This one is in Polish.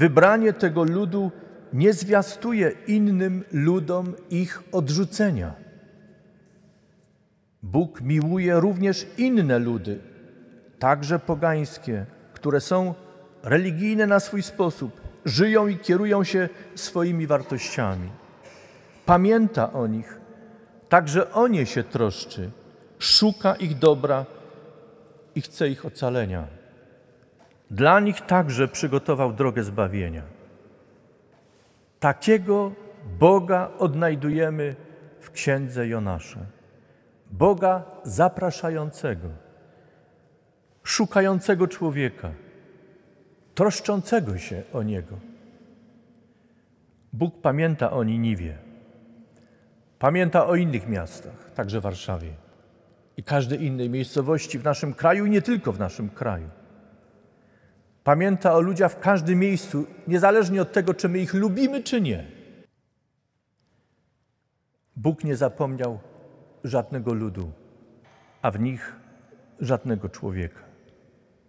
wybranie tego ludu nie zwiastuje innym ludom ich odrzucenia. Bóg miłuje również inne ludy, także pogańskie, które są religijne na swój sposób, żyją i kierują się swoimi wartościami. Pamięta o nich, także o nie się troszczy, szuka ich dobra i chce ich ocalenia. Dla nich także przygotował drogę zbawienia. Takiego Boga odnajdujemy w księdze Jonasza. Boga zapraszającego, szukającego człowieka, troszczącego się o niego. Bóg pamięta o Niniwie, pamięta o innych miastach, także Warszawie i każdej innej miejscowości w naszym kraju i nie tylko w naszym kraju. Pamięta o ludziach w każdym miejscu, niezależnie od tego, czy my ich lubimy, czy nie. Bóg nie zapomniał żadnego ludu, a w nich żadnego człowieka.